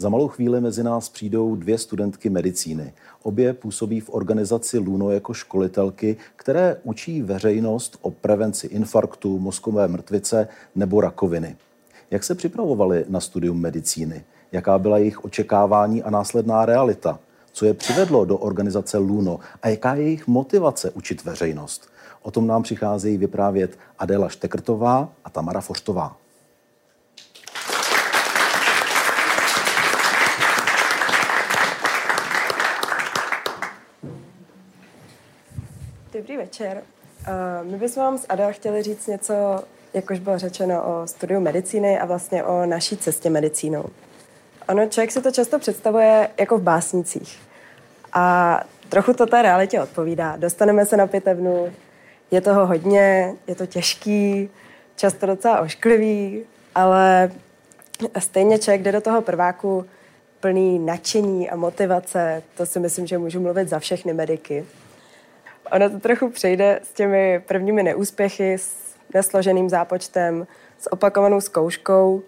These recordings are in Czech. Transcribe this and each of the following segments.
Za malou chvíli mezi nás přijdou dvě studentky medicíny. Obě působí v organizaci Luno jako školitelky, které učí veřejnost o prevenci infarktu, mozkové mrtvice nebo rakoviny. Jak se připravovali na studium medicíny? Jaká byla jejich očekávání a následná realita? Co je přivedlo do organizace Luno a jaká je jejich motivace učit veřejnost? O tom nám přicházejí vyprávět Adela Štekrtová a Tamara Foštová. Večer. My bychom vám s Ada chtěli říct něco, jak už bylo řečeno, o studiu medicíny a vlastně o naší cestě medicínou. Ono, člověk si to často představuje jako v básnicích. A trochu to té realitě odpovídá. Dostaneme se na pitevnu, je toho hodně, je to těžký, často docela ošklivý, ale stejně člověk jde do toho prváku plný nadšení a motivace. To si myslím, že můžu mluvit za všechny mediky. Ono to trochu přejde s těmi prvními neúspěchy, s nesloženým zápočtem, s opakovanou zkouškou,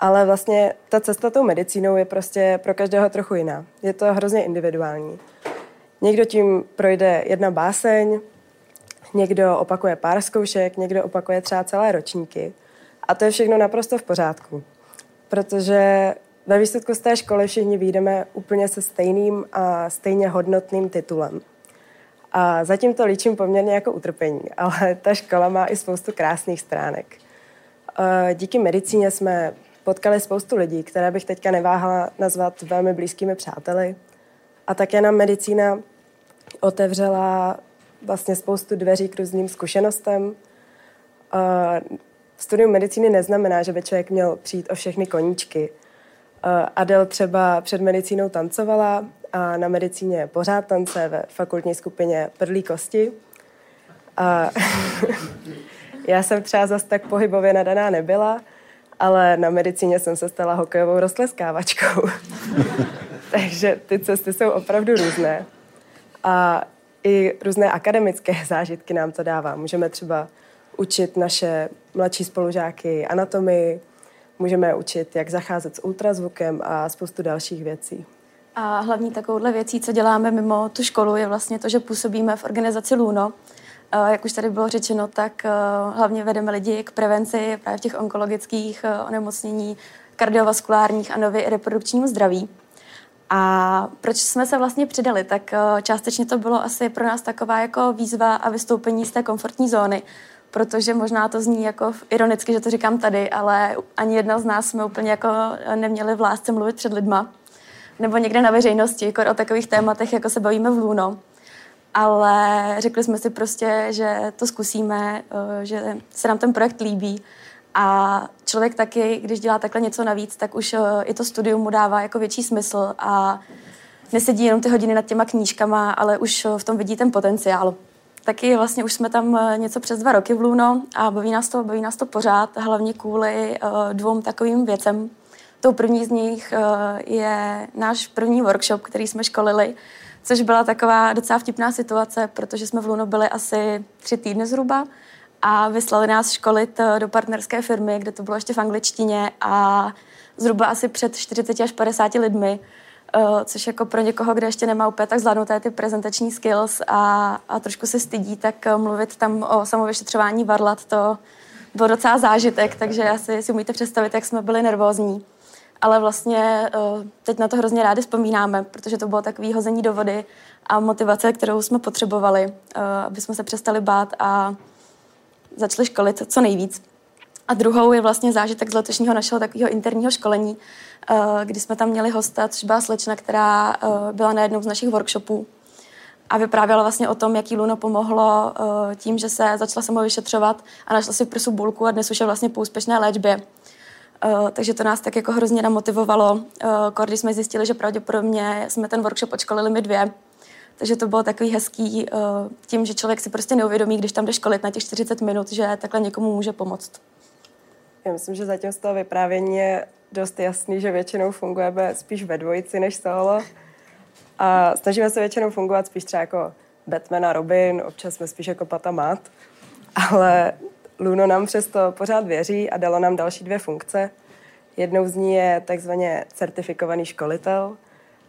ale vlastně ta cesta tou medicínou je prostě pro každého trochu jiná. Je to hrozně individuální. Někdo tím projde jedna báseň, někdo opakuje pár zkoušek, někdo opakuje třeba celé ročníky. A to je všechno naprosto v pořádku. Protože ve výsledku z té školy všichni výjdeme úplně se stejným a stejně hodnotným titulem. A zatím to líčím poměrně jako utrpení, ale ta škola má i spoustu krásných stránek. Díky medicíně jsme potkali spoustu lidí, které bych teďka neváhala nazvat velmi blízkými přáteli. A také nám medicína otevřela vlastně spoustu dveří k různým zkušenostem. Studium medicíny neznamená, že by člověk měl přijít o všechny koníčky. Adel třeba před medicínou tancovala a na medicíně pořád tance ve fakultní skupině Prdlí kosti. A já jsem třeba zase tak pohybově nadaná nebyla, ale na medicíně jsem se stala hokejovou roztleskávačkou. Takže ty cesty jsou opravdu různé. A i různé akademické zážitky nám to dává. Můžeme třeba učit naše mladší spolužáky anatomii, můžeme učit, jak zacházet s ultrazvukem a spoustu dalších věcí. A hlavní takovouhle věcí, co děláme mimo tu školu, je vlastně to, že působíme v organizaci LUNO. Jak už tady bylo řečeno, tak hlavně vedeme lidi k prevenci právě těch onkologických onemocnění, kardiovaskulárních a nově i reprodukčnímu zdraví. A proč jsme se vlastně přidali? Tak částečně to bylo asi pro nás taková jako výzva a vystoupení z té komfortní zóny, protože možná to zní jako ironicky, že to říkám tady, ale ani jedna z nás jsme úplně jako neměli v lásce mluvit před lidma nebo někde na veřejnosti, jako o takových tématech, jako se bavíme v Luno. Ale řekli jsme si prostě, že to zkusíme, eh, že se nám ten projekt líbí a člověk taky, když dělá takhle něco navíc, tak už eh, i to studium mu dává jako větší smysl a nesedí jenom ty hodiny nad těma knížkama, ale už v tom vidí ten potenciál. Taky vlastně už jsme tam eh, něco přes dva roky v Luno a baví nás to, baví nás to pořád, hlavně kvůli dvou takovým věcem, Tou první z nich eh, je náš první workshop, který jsme školili, což byla taková docela vtipná situace, protože jsme v Luno byli asi tři týdny zhruba a vyslali nás školit eh, do partnerské firmy, kde to bylo ještě v angličtině a zhruba asi před 40 až 50 lidmi, eh, což jako pro někoho, kde ještě nemá úplně tak zvládnuté ty prezentační skills a, a trošku se stydí, tak mluvit tam o samovyšetřování varlat, to byl docela zážitek, takže asi si umíte představit, jak jsme byli nervózní ale vlastně eh, teď na to hrozně rádi vzpomínáme, protože to bylo takový hození do vody a motivace, kterou jsme potřebovali, eh, aby jsme se přestali bát a začali školit co nejvíc. A druhou je vlastně zážitek z letošního našeho takového interního školení, eh, kdy jsme tam měli hosta, což byla slečna, která byla na jednom z našich workshopů a vyprávěla vlastně o tom, jaký Luno pomohlo tím, že se začala samovyšetřovat a našla si v prsu bulku a dnes už je vlastně po úspěšné léčbě. Takže to nás tak jako hrozně namotivovalo. Když jsme zjistili, že pravděpodobně jsme ten workshop odškolili my dvě, takže to bylo takový hezký tím, že člověk si prostě neuvědomí, když tam jde školit na těch 40 minut, že takhle někomu může pomoct. Já myslím, že zatím z toho vyprávění je dost jasný, že většinou fungujeme spíš ve dvojici než solo. A snažíme se většinou fungovat spíš třeba jako Batman a Robin, občas jsme spíš jako Pata Mat. Ale Luno nám přesto pořád věří a dalo nám další dvě funkce. Jednou z ní je takzvaně certifikovaný školitel,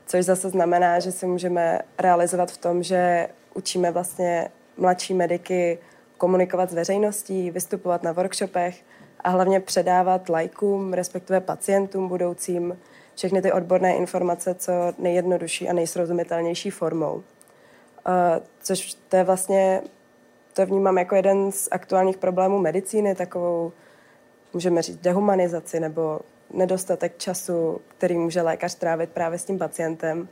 což zase znamená, že si můžeme realizovat v tom, že učíme vlastně mladší mediky komunikovat s veřejností, vystupovat na workshopech a hlavně předávat lajkům, respektive pacientům budoucím, všechny ty odborné informace co nejjednodušší a nejsrozumitelnější formou. Uh, což to je vlastně, to vnímám jako jeden z aktuálních problémů medicíny, takovou, můžeme říct, dehumanizaci nebo nedostatek času, který může lékař trávit právě s tím pacientem.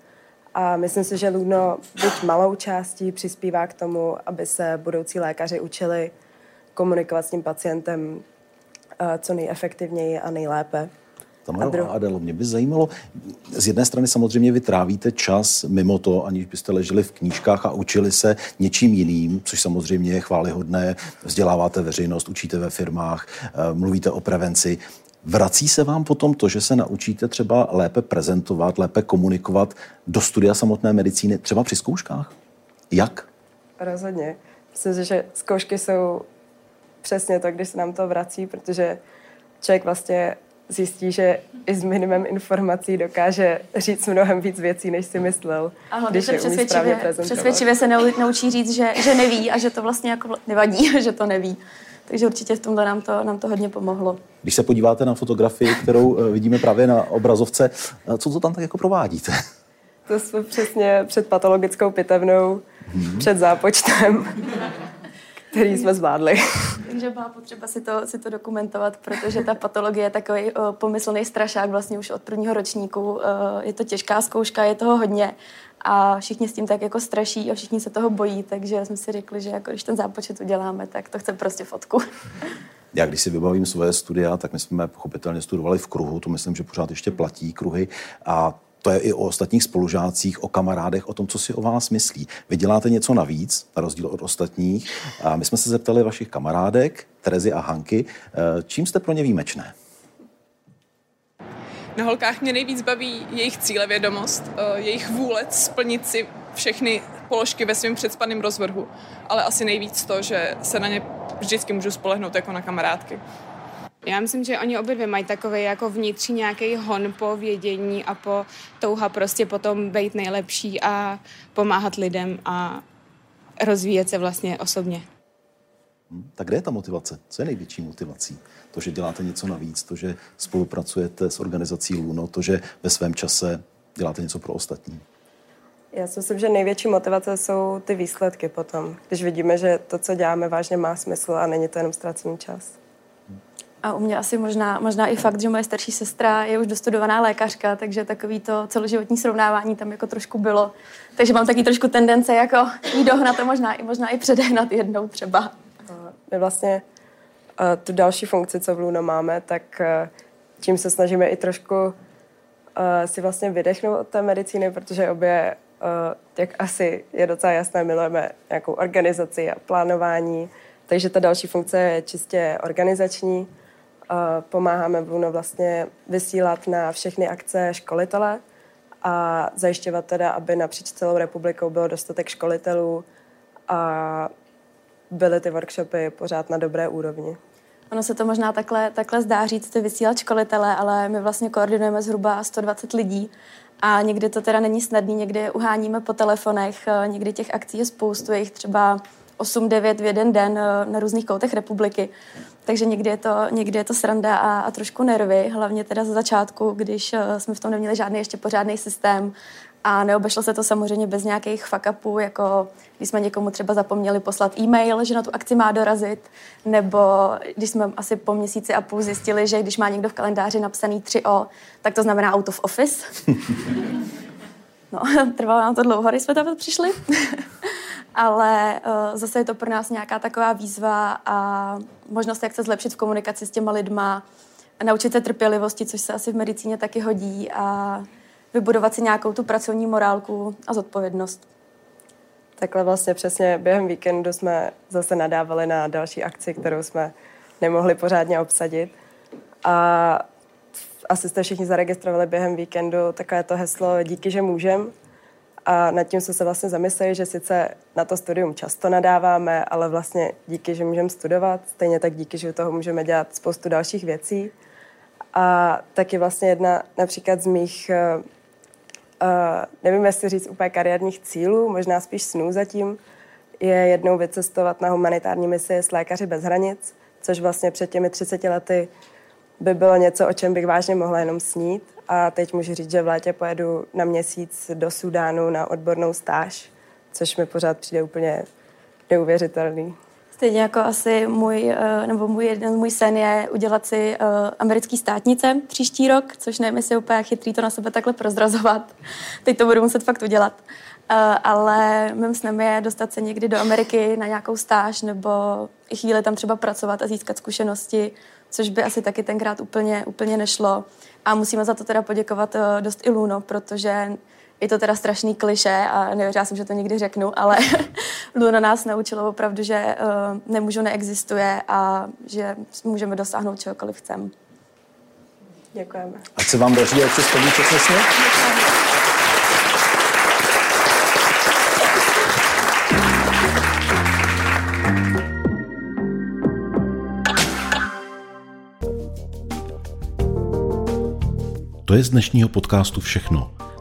A myslím si, že Luno byť malou částí přispívá k tomu, aby se budoucí lékaři učili komunikovat s tím pacientem co nejefektivněji a nejlépe. Tamara dru... Adelo, mě by zajímalo, z jedné strany samozřejmě vy trávíte čas mimo to, aniž byste leželi v knížkách a učili se něčím jiným, což samozřejmě je chválihodné, vzděláváte veřejnost, učíte ve firmách, eh, mluvíte o prevenci. Vrací se vám potom to, že se naučíte třeba lépe prezentovat, lépe komunikovat do studia samotné medicíny, třeba při zkouškách? Jak? Rozhodně. Myslím si, že zkoušky jsou přesně to, když se nám to vrací, protože člověk vlastně zjistí, že i s minimem informací dokáže říct mnohem víc věcí, než si myslel. A hlavně se přesvědčivě, přesvědčivě se naučí říct, že, že neví a že to vlastně jako nevadí, že to neví. Takže určitě v tomhle nám to, nám to hodně pomohlo. Když se podíváte na fotografii, kterou eh, vidíme právě na obrazovce, eh, co to tam tak jako provádíte? To jsme přesně před patologickou pitevnou, hmm. před zápočtem který jsme zvládli. Takže byla potřeba si to, si to dokumentovat, protože ta patologie je takový uh, pomyslný strašák vlastně už od prvního ročníku. Je to těžká zkouška, je toho hodně a všichni s tím tak jako straší a všichni se toho bojí, takže jsme si řekli, že jako když ten zápočet uděláme, tak to chce prostě fotku. Já když si vybavím svoje studia, tak my jsme pochopitelně studovali v kruhu, to myslím, že pořád ještě platí kruhy a to je i o ostatních spolužácích, o kamarádech, o tom, co si o vás myslí. Vy děláte něco navíc, na rozdíl od ostatních. A my jsme se zeptali vašich kamarádek, Terezy a Hanky, eh, čím jste pro ně výjimečné? Na holkách mě nejvíc baví jejich cílevědomost, eh, jejich vůle splnit si všechny položky ve svém předspaném rozvrhu, ale asi nejvíc to, že se na ně vždycky můžu spolehnout jako na kamarádky. Já myslím, že oni obě dvě mají takový jako vnitřní nějaký hon po vědění a po touha prostě potom být nejlepší a pomáhat lidem a rozvíjet se vlastně osobně. Hmm, tak kde je ta motivace? Co je největší motivací? To, že děláte něco navíc, to, že spolupracujete s organizací Luno, to, že ve svém čase děláte něco pro ostatní? Já si myslím, že největší motivace jsou ty výsledky potom, když vidíme, že to, co děláme, vážně má smysl a není to jenom ztracený čas. A u mě asi možná, možná i fakt, že moje starší sestra je už dostudovaná lékařka, takže takový to celoživotní srovnávání tam jako trošku bylo. Takže mám taky trošku tendence jako jí dohnat a možná, i možná i předehnat jednou třeba. My vlastně tu další funkci, co v Luno máme, tak uh, tím se snažíme i trošku uh, si vlastně vydechnout od té medicíny, protože obě, jak asi je docela jasné, milujeme nějakou organizaci a plánování, takže ta další funkce je čistě organizační pomáháme Bruno vlastně vysílat na všechny akce školitele a zajišťovat teda, aby napříč celou republikou bylo dostatek školitelů a byly ty workshopy pořád na dobré úrovni. Ono se to možná takhle, takhle zdá říct, ty vysílat školitele, ale my vlastně koordinujeme zhruba 120 lidí a někdy to teda není snadný, někdy uháníme po telefonech, někdy těch akcí je spoustu, je jich třeba 8-9 v jeden den na různých koutech republiky. Takže někdy je to, někdy je to sranda a, a trošku nervy, hlavně teda za začátku, když uh, jsme v tom neměli žádný ještě pořádný systém a neobešlo se to samozřejmě bez nějakých fuck upů, jako když jsme někomu třeba zapomněli poslat e-mail, že na tu akci má dorazit, nebo když jsme asi po měsíci a půl zjistili, že když má někdo v kalendáři napsaný 3O, tak to znamená out of office. No, trvalo nám to dlouho, když jsme tam přišli. ale uh, zase je to pro nás nějaká taková výzva a možnost, jak se zlepšit v komunikaci s těma lidma, naučit se trpělivosti, což se asi v medicíně taky hodí a vybudovat si nějakou tu pracovní morálku a zodpovědnost. Takhle vlastně přesně během víkendu jsme zase nadávali na další akci, kterou jsme nemohli pořádně obsadit. A asi jste všichni zaregistrovali během víkendu takové to heslo Díky, že můžem. A nad tím jsme se vlastně zamysleli, že sice na to studium často nadáváme, ale vlastně díky, že můžeme studovat, stejně tak díky, že u toho můžeme dělat spoustu dalších věcí. A taky vlastně jedna například z mých, uh, nevím jestli říct úplně kariérních cílů, možná spíš snů zatím, je jednou vycestovat na humanitární misi s Lékaři bez hranic, což vlastně před těmi 30 lety by bylo něco, o čem bych vážně mohla jenom snít. A teď můžu říct, že v létě pojedu na měsíc do Sudánu na odbornou stáž, což mi pořád přijde úplně neuvěřitelný. Stejně jako asi můj, eh, nebo můj jeden můj sen je udělat si uh, americký státnice příští rok, což nevím, jestli je úplně chytrý to na sebe takhle prozrazovat. Teď to budu muset fakt udělat. Uh, ale mým snem je dostat se někdy do Ameriky na nějakou stáž nebo i chvíli tam třeba pracovat a získat zkušenosti, což by asi taky tenkrát úplně, úplně nešlo. A musíme za to teda poděkovat dost i Luno, protože je to teda strašný kliše a nevěřila jsem, že to někdy řeknu, ale Luna nás naučilo opravdu, že uh, nemůžu neexistuje a že můžeme dosáhnout čehokoliv chcem. Děkujeme. Ať se vám daří, ať se splní všechny sny. To je z dnešního podcastu všechno.